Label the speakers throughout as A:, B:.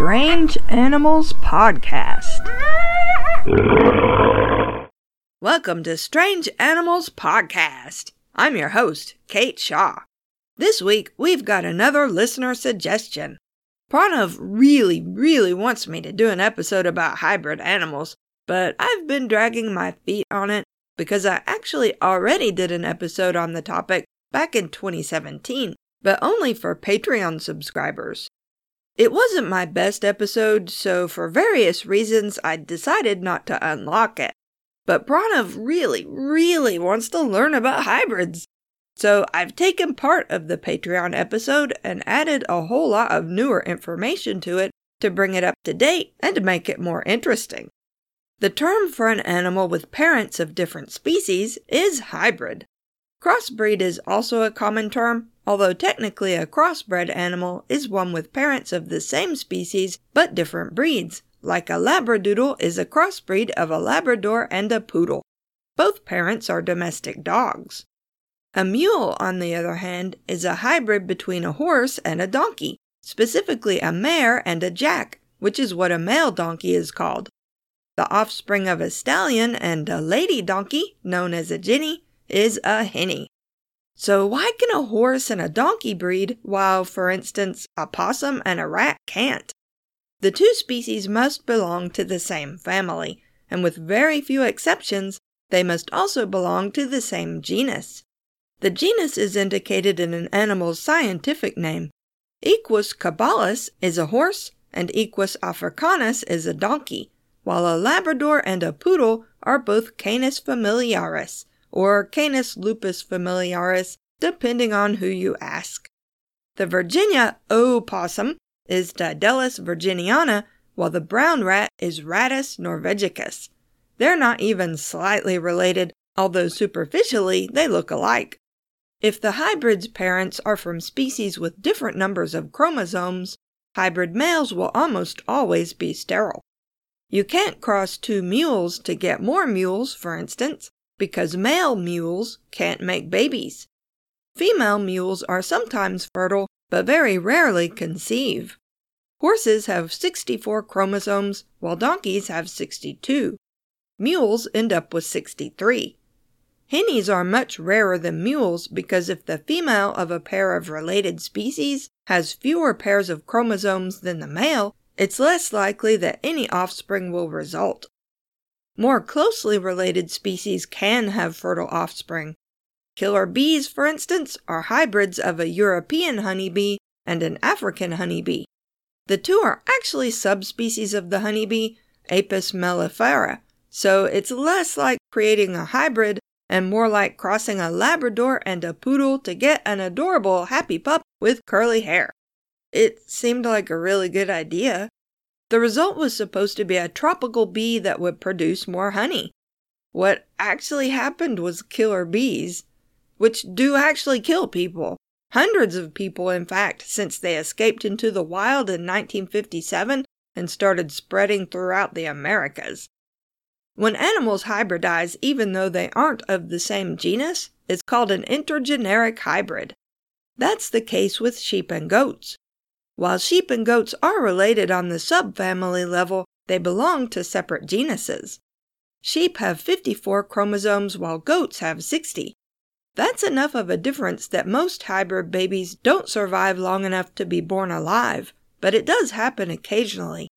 A: Strange Animals Podcast. Welcome to Strange Animals Podcast. I'm your host, Kate Shaw. This week, we've got another listener suggestion. Pranav really, really wants me to do an episode about hybrid animals, but I've been dragging my feet on it because I actually already did an episode on the topic back in 2017, but only for Patreon subscribers. It wasn't my best episode, so for various reasons, I decided not to unlock it. But Pranav really, really wants to learn about hybrids. So I've taken part of the Patreon episode and added a whole lot of newer information to it to bring it up to date and to make it more interesting. The term for an animal with parents of different species is hybrid. Crossbreed is also a common term, although technically a crossbred animal is one with parents of the same species but different breeds, like a Labradoodle is a crossbreed of a Labrador and a Poodle. Both parents are domestic dogs. A mule, on the other hand, is a hybrid between a horse and a donkey, specifically a mare and a jack, which is what a male donkey is called. The offspring of a stallion and a lady donkey, known as a jinny, is a hinny. So why can a horse and a donkey breed while, for instance, a possum and a rat can't? The two species must belong to the same family, and with very few exceptions, they must also belong to the same genus. The genus is indicated in an animal's scientific name. Equus caballus is a horse, and Equus africanus is a donkey, while a Labrador and a Poodle are both Canis familiaris, or Canis lupus familiaris, depending on who you ask. The Virginia opossum is Didelphis virginiana, while the brown rat is Rattus norvegicus. They're not even slightly related, although superficially they look alike. If the hybrid's parents are from species with different numbers of chromosomes, hybrid males will almost always be sterile. You can't cross two mules to get more mules, for instance, because male mules can't make babies. Female mules are sometimes fertile, but very rarely conceive. Horses have 64 chromosomes, while donkeys have 62. Mules end up with 63. Hinnies are much rarer than mules because if the female of a pair of related species has fewer pairs of chromosomes than the male, it's less likely that any offspring will result. More closely related species can have fertile offspring. Killer bees, for instance, are hybrids of a European honeybee and an African honeybee. The two are actually subspecies of the honeybee, Apis mellifera, so it's less like creating a hybrid and more like crossing a Labrador and a poodle to get an adorable happy pup with curly hair. It seemed like a really good idea. The result was supposed to be a tropical bee that would produce more honey. What actually happened was killer bees, which do actually kill people. Hundreds of people, in fact, since they escaped into the wild in 1957 and started spreading throughout the Americas. When animals hybridize, even though they aren't of the same genus, it's called an intergeneric hybrid. That's the case with sheep and goats. While sheep and goats are related on the subfamily level, they belong to separate genuses. Sheep have 54 chromosomes while goats have 60. That's enough of a difference that most hybrid babies don't survive long enough to be born alive, but it does happen occasionally.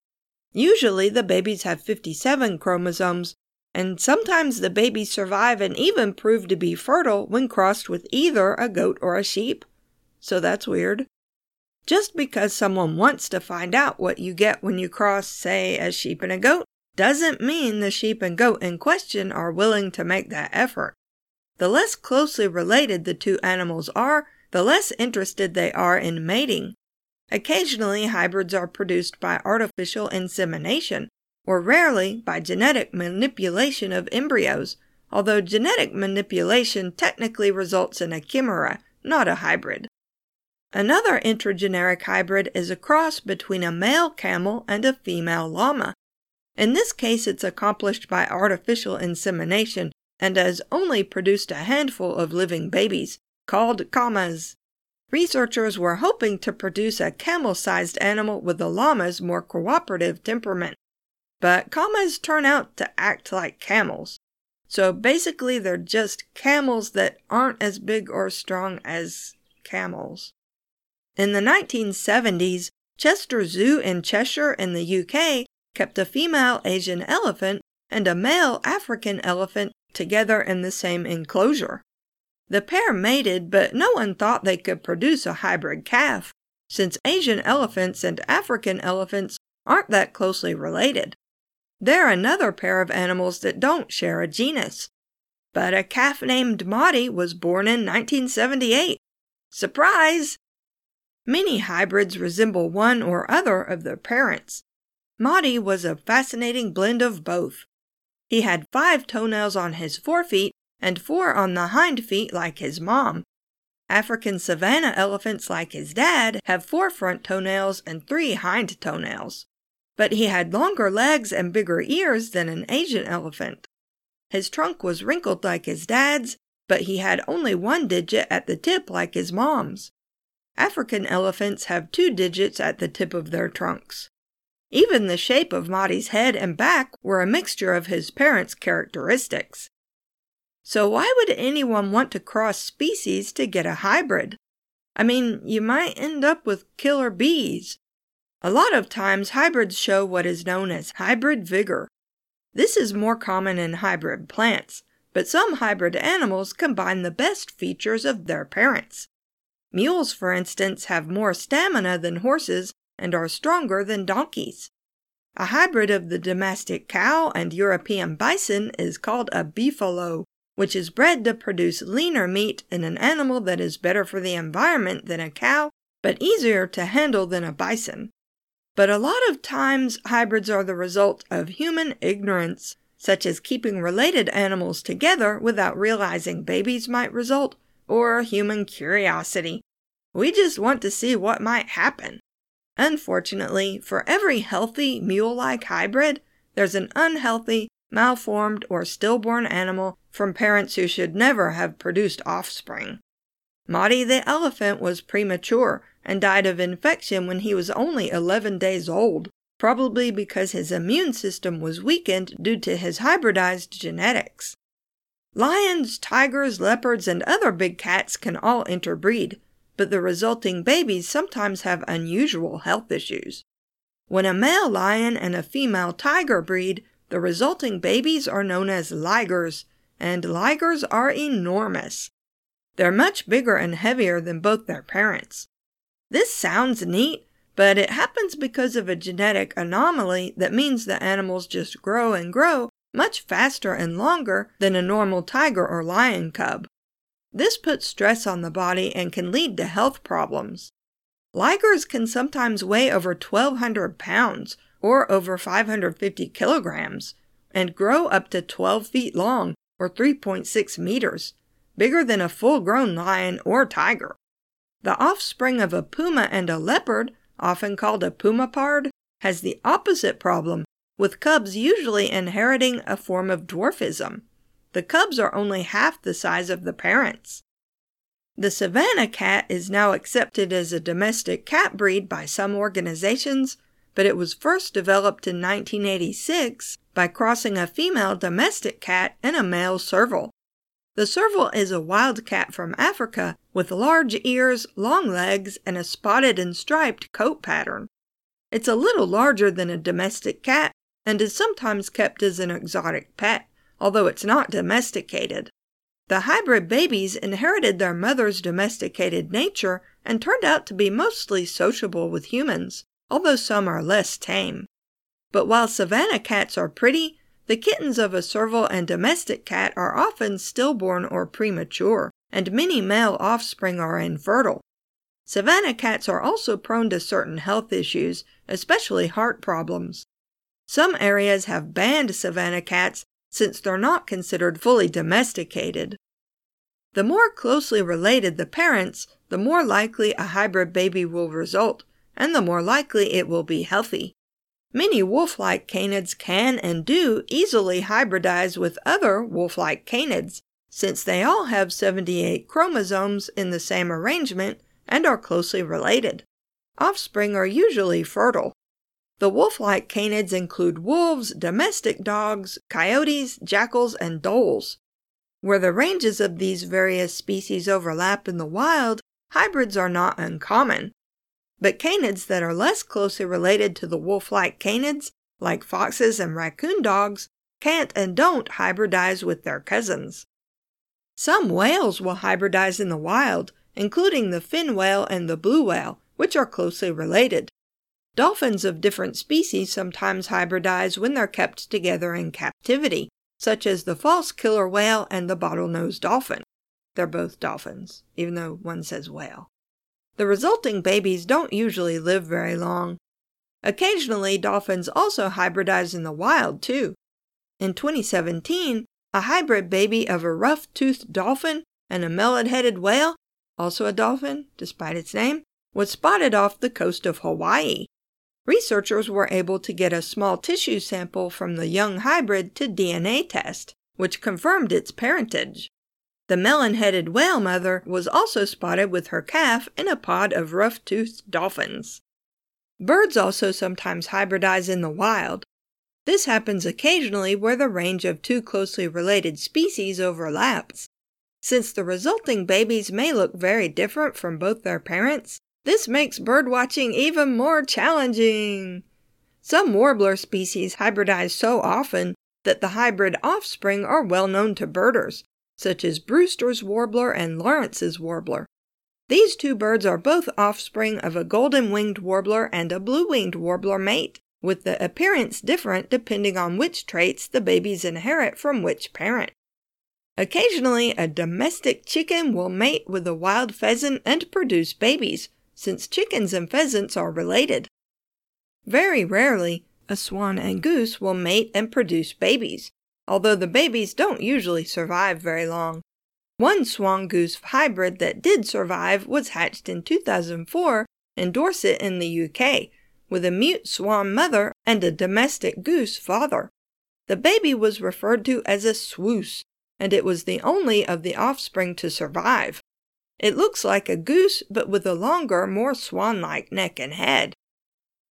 A: Usually the babies have 57 chromosomes, and sometimes the babies survive and even prove to be fertile when crossed with either a goat or a sheep. So that's weird. Just because someone wants to find out what you get when you cross, say, a sheep and a goat, doesn't mean the sheep and goat in question are willing to make that effort. The less closely related the two animals are, the less interested they are in mating. Occasionally, hybrids are produced by artificial insemination, or rarely by genetic manipulation of embryos, although genetic manipulation technically results in a chimera, not a hybrid. Another intergeneric hybrid is a cross between a male camel and a female llama. In this case, it's accomplished by artificial insemination and has only produced a handful of living babies, called camas. researchers were hoping to produce a camel sized animal with the llama's more cooperative temperament. But camas turn out to act like camels. So basically, they're just camels that aren't as big or strong as camels. In the 1970s, Chester Zoo in Cheshire in the UK kept a female Asian elephant and a male African elephant together in the same enclosure. The pair mated, but no one thought they could produce a hybrid calf, since Asian elephants and African elephants aren't that closely related. They're another pair of animals that don't share a genus. But a calf named Maudie was born in 1978. Surprise! Many hybrids resemble one or other of their parents. Maudie was a fascinating blend of both. He had five toenails on his forefeet and four on the hind feet like his mom. African savanna elephants, like his dad, have four front toenails and three hind toenails. But he had longer legs and bigger ears than an Asian elephant. His trunk was wrinkled like his dad's, but he had only one digit at the tip like his mom's. African elephants have two digits at the tip of their trunks. Even the shape of Maudie's head and back were a mixture of his parents' characteristics. So, why would anyone want to cross species to get a hybrid? I mean, you might end up with killer bees. A lot of times, hybrids show what is known as hybrid vigor. This is more common in hybrid plants, but some hybrid animals combine the best features of their parents. Mules, for instance, have more stamina than horses and are stronger than donkeys. A hybrid of the domestic cow and European bison is called a beefalo which is bred to produce leaner meat in an animal that is better for the environment than a cow, but easier to handle than a bison. But a lot of times, hybrids are the result of human ignorance, such as keeping related animals together without realizing babies might result, or human curiosity. We just want to see what might happen. Unfortunately, for every healthy mule like hybrid, there's an unhealthy, malformed, or stillborn animal from parents who should never have produced offspring. Maudie the elephant was premature and died of infection when he was only 11 days old, probably because his immune system was weakened due to his hybridized genetics. Lions, tigers, leopards, and other big cats can all interbreed, but the resulting babies sometimes have unusual health issues. When a male lion and a female tiger breed, the resulting babies are known as ligers, and ligers are enormous. They're much bigger and heavier than both their parents. This sounds neat, but it happens because of a genetic anomaly that means the animals just grow and grow much faster and longer than a normal tiger or lion cub. This puts stress on the body and can lead to health problems. Ligers can sometimes weigh over 1,200 pounds or over 550 kilograms and grow up to 12 feet long or 3.6 meters, bigger than a full grown lion or tiger. The offspring of a puma and a leopard, often called a pumapard, has the opposite problem, with cubs usually inheriting a form of dwarfism. The cubs are only half the size of the parents. The Savannah cat is now accepted as a domestic cat breed by some organizations, but it was first developed in 1986 by crossing a female domestic cat and a male serval. The serval is a wild cat from Africa with large ears, long legs, and a spotted and striped coat pattern. It's a little larger than a domestic cat and is sometimes kept as an exotic pet, although it's not domesticated. The hybrid babies inherited their mother's domesticated nature and turned out to be mostly sociable with humans, although some are less tame. But while savannah cats are pretty, the kittens of a serval and domestic cat are often stillborn or premature, and many male offspring are infertile. Savannah cats are also prone to certain health issues, especially heart problems. Some areas have banned savanna cats since they're not considered fully domesticated. The more closely related the parents, the more likely a hybrid baby will result, and the more likely it will be healthy. Many wolf like canids can and do easily hybridize with other wolf like canids, since they all have 78 chromosomes in the same arrangement and are closely related. Offspring are usually fertile. The wolf like canids include wolves, domestic dogs, coyotes, jackals, and dholes. Where the ranges of these various species overlap in the wild, hybrids are not uncommon. But canids that are less closely related to the wolf like canids, like foxes and raccoon dogs, can't and don't hybridize with their cousins. Some whales will hybridize in the wild, including the fin whale and the blue whale, which are closely related. Dolphins of different species sometimes hybridize when they're kept together in captivity, such as the false killer whale and the bottlenose dolphin. They're both dolphins, even though one says whale. The resulting babies don't usually live very long. Occasionally, dolphins also hybridize in the wild, too. In 2017, a hybrid baby of a rough toothed dolphin and a melon headed whale, also a dolphin despite its name, was spotted off the coast of Hawaii. Researchers were able to get a small tissue sample from the young hybrid to DNA test, which confirmed its parentage. The melon headed whale mother was also spotted with her calf in a pod of rough toothed dolphins. Birds also sometimes hybridize in the wild. This happens occasionally where the range of two closely related species overlaps. Since the resulting babies may look very different from both their parents, this makes birdwatching even more challenging. Some warbler species hybridize so often that the hybrid offspring are well known to birders, such as Brewster's warbler and Lawrence's warbler. These two birds are both offspring of a golden winged warbler and a blue winged warbler mate with the appearance different depending on which traits the babies inherit from which parent. Occasionally, a domestic chicken will mate with a wild pheasant and produce babies, since chickens and pheasants are related. Very rarely, a swan and goose will mate and produce babies, although the babies don't usually survive very long. One swan goose hybrid that did survive was hatched in 2004 in Dorset in the UK, with a mute swan mother and a domestic goose father. The baby was referred to as a swoose, and it was the only of the offspring to survive. It looks like a goose, but with a longer, more swan like neck and head.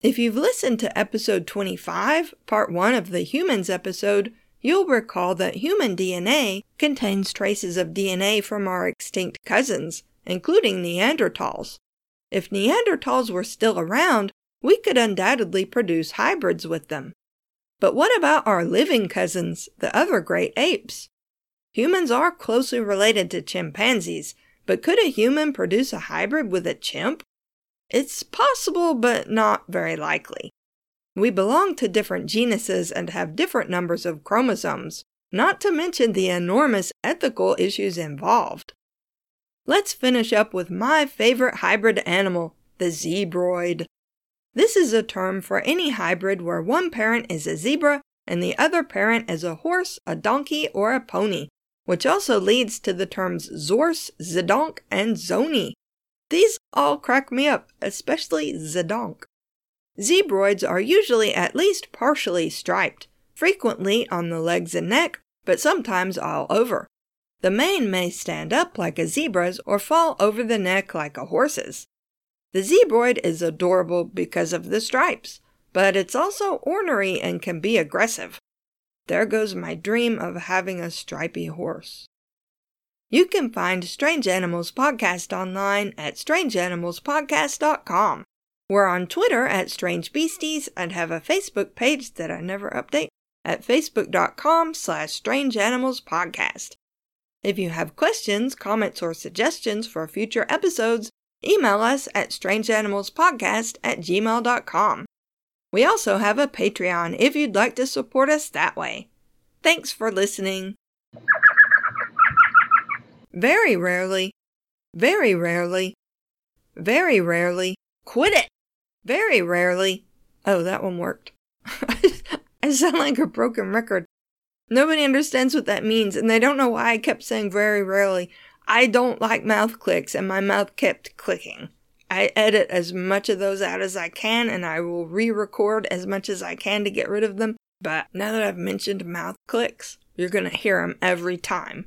A: If you've listened to episode 25, part 1 of the humans episode, you'll recall that human DNA contains traces of DNA from our extinct cousins, including Neanderthals. If Neanderthals were still around, we could undoubtedly produce hybrids with them. But what about our living cousins, the other great apes? Humans are closely related to chimpanzees, but could a human produce a hybrid with a chimp? It's possible, but not very likely. We belong to different genuses and have different numbers of chromosomes, not to mention the enormous ethical issues involved. Let's finish up with my favorite hybrid animal, the zebroid. This is a term for any hybrid where one parent is a zebra and the other parent is a horse, a donkey, or a pony, which also leads to the terms zorse, zedonk, and zony. These all crack me up, especially zedonk. Zebroids are usually at least partially striped, frequently on the legs and neck, but sometimes all over. The mane may stand up like a zebra's or fall over the neck like a horse's. The zebroid is adorable because of the stripes, but it's also ornery and can be aggressive. There goes my dream of having a stripy horse. You can find Strange Animals Podcast online at strangeanimalspodcast.com. We're on Twitter at Strange Beasties and have a Facebook page that I never update at facebook.com slash Strange Podcast. If you have questions, comments, or suggestions for future episodes, email us at strangeanimalspodcast at gmail.com. We also have a Patreon if you'd like to support us that way. Thanks for listening. Very rarely, very rarely, very rarely, quit it! Very rarely. Oh, that one worked. I sound like a broken record. Nobody understands what that means, and they don't know why I kept saying very rarely. I don't like mouth clicks, and my mouth kept clicking. I edit as much of those out as I can, and I will re record as much as I can to get rid of them. But now that I've mentioned mouth clicks, you're going to hear them every time.